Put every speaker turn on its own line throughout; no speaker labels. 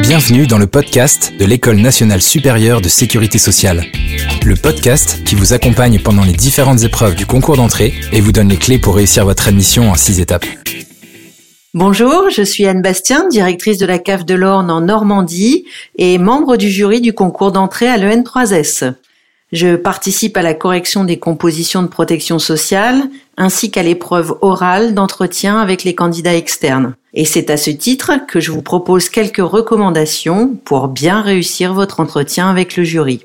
Bienvenue dans le podcast de l'École nationale supérieure de sécurité sociale. Le podcast qui vous accompagne pendant les différentes épreuves du concours d'entrée et vous donne les clés pour réussir votre admission en six étapes.
Bonjour, je suis Anne Bastien, directrice de la CAF de l'Orne en Normandie et membre du jury du concours d'entrée à l'EN3S. Je participe à la correction des compositions de protection sociale ainsi qu'à l'épreuve orale d'entretien avec les candidats externes. Et c'est à ce titre que je vous propose quelques recommandations pour bien réussir votre entretien avec le jury.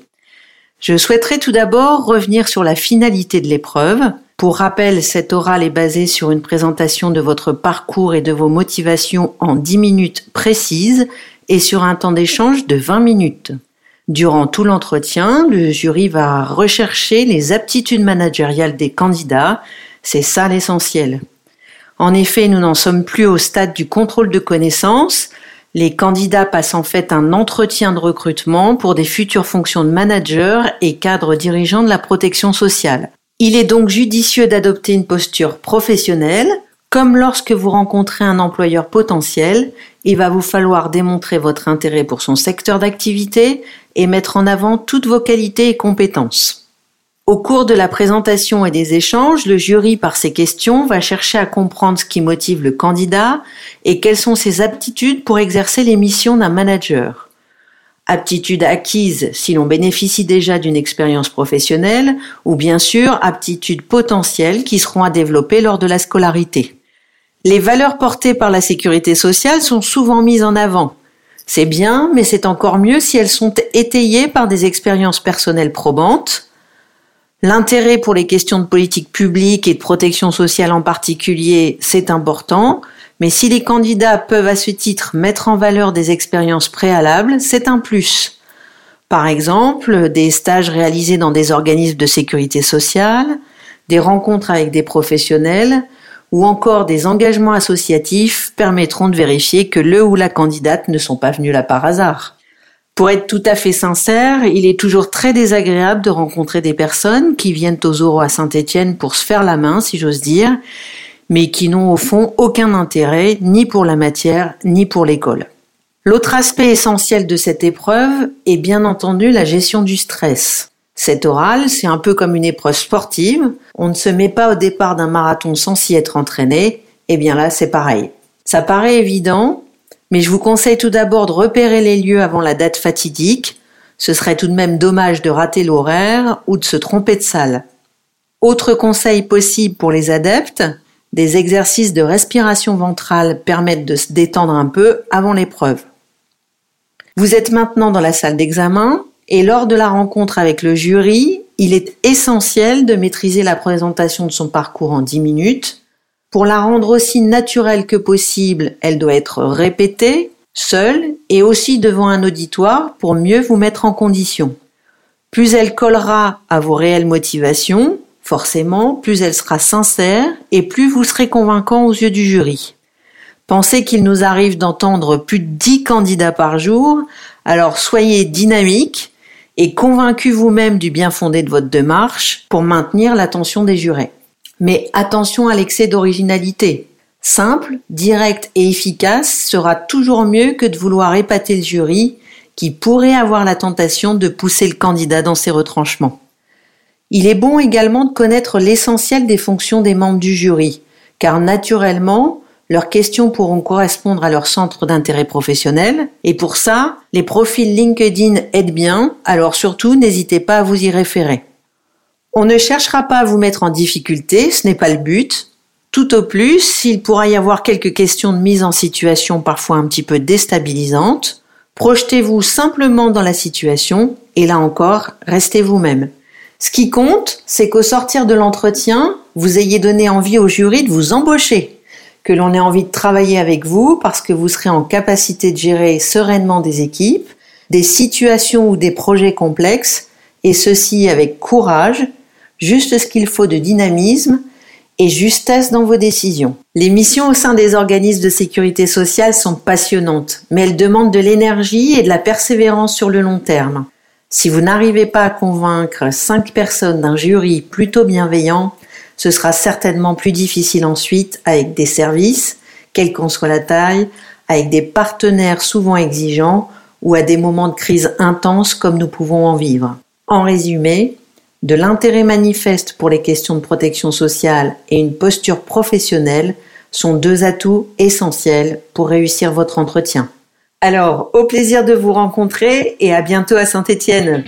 Je souhaiterais tout d'abord revenir sur la finalité de l'épreuve. Pour rappel, cette orale est basée sur une présentation de votre parcours et de vos motivations en 10 minutes précises et sur un temps d'échange de 20 minutes. Durant tout l'entretien, le jury va rechercher les aptitudes managériales des candidats. C'est ça l'essentiel. En effet, nous n'en sommes plus au stade du contrôle de connaissances. Les candidats passent en fait un entretien de recrutement pour des futures fonctions de manager et cadre dirigeant de la protection sociale. Il est donc judicieux d'adopter une posture professionnelle comme lorsque vous rencontrez un employeur potentiel, il va vous falloir démontrer votre intérêt pour son secteur d'activité et mettre en avant toutes vos qualités et compétences. Au cours de la présentation et des échanges, le jury, par ses questions, va chercher à comprendre ce qui motive le candidat et quelles sont ses aptitudes pour exercer les missions d'un manager. Aptitudes acquises si l'on bénéficie déjà d'une expérience professionnelle ou bien sûr aptitudes potentielles qui seront à développer lors de la scolarité. Les valeurs portées par la sécurité sociale sont souvent mises en avant. C'est bien, mais c'est encore mieux si elles sont étayées par des expériences personnelles probantes. L'intérêt pour les questions de politique publique et de protection sociale en particulier, c'est important, mais si les candidats peuvent à ce titre mettre en valeur des expériences préalables, c'est un plus. Par exemple, des stages réalisés dans des organismes de sécurité sociale, des rencontres avec des professionnels, ou encore des engagements associatifs permettront de vérifier que le ou la candidate ne sont pas venus là par hasard. Pour être tout à fait sincère, il est toujours très désagréable de rencontrer des personnes qui viennent aux oraux à Saint-Étienne pour se faire la main, si j'ose dire, mais qui n'ont au fond aucun intérêt ni pour la matière ni pour l'école. L'autre aspect essentiel de cette épreuve est bien entendu la gestion du stress. Cette orale, c'est un peu comme une épreuve sportive. On ne se met pas au départ d'un marathon sans s'y être entraîné. Eh bien là, c'est pareil. Ça paraît évident, mais je vous conseille tout d'abord de repérer les lieux avant la date fatidique. Ce serait tout de même dommage de rater l'horaire ou de se tromper de salle. Autre conseil possible pour les adeptes, des exercices de respiration ventrale permettent de se détendre un peu avant l'épreuve. Vous êtes maintenant dans la salle d'examen, et lors de la rencontre avec le jury, il est essentiel de maîtriser la présentation de son parcours en 10 minutes. Pour la rendre aussi naturelle que possible, elle doit être répétée, seule et aussi devant un auditoire pour mieux vous mettre en condition. Plus elle collera à vos réelles motivations, forcément, plus elle sera sincère et plus vous serez convaincant aux yeux du jury. Pensez qu'il nous arrive d'entendre plus de 10 candidats par jour, alors soyez dynamique, et convaincu vous-même du bien fondé de votre démarche pour maintenir l'attention des jurés. Mais attention à l'excès d'originalité. Simple, direct et efficace sera toujours mieux que de vouloir épater le jury qui pourrait avoir la tentation de pousser le candidat dans ses retranchements. Il est bon également de connaître l'essentiel des fonctions des membres du jury, car naturellement, leurs questions pourront correspondre à leur centre d'intérêt professionnel. Et pour ça, les profils LinkedIn aident bien, alors surtout n'hésitez pas à vous y référer. On ne cherchera pas à vous mettre en difficulté, ce n'est pas le but. Tout au plus, s'il pourra y avoir quelques questions de mise en situation parfois un petit peu déstabilisantes, projetez-vous simplement dans la situation et là encore, restez vous-même. Ce qui compte, c'est qu'au sortir de l'entretien, vous ayez donné envie au jury de vous embaucher que l'on ait envie de travailler avec vous parce que vous serez en capacité de gérer sereinement des équipes, des situations ou des projets complexes, et ceci avec courage, juste ce qu'il faut de dynamisme et justesse dans vos décisions. Les missions au sein des organismes de sécurité sociale sont passionnantes, mais elles demandent de l'énergie et de la persévérance sur le long terme. Si vous n'arrivez pas à convaincre cinq personnes d'un jury plutôt bienveillant, ce sera certainement plus difficile ensuite avec des services, quelle qu'en soit la taille, avec des partenaires souvent exigeants ou à des moments de crise intense comme nous pouvons en vivre. En résumé, de l'intérêt manifeste pour les questions de protection sociale et une posture professionnelle sont deux atouts essentiels pour réussir votre entretien. Alors, au plaisir de vous rencontrer et à bientôt à Saint-Étienne.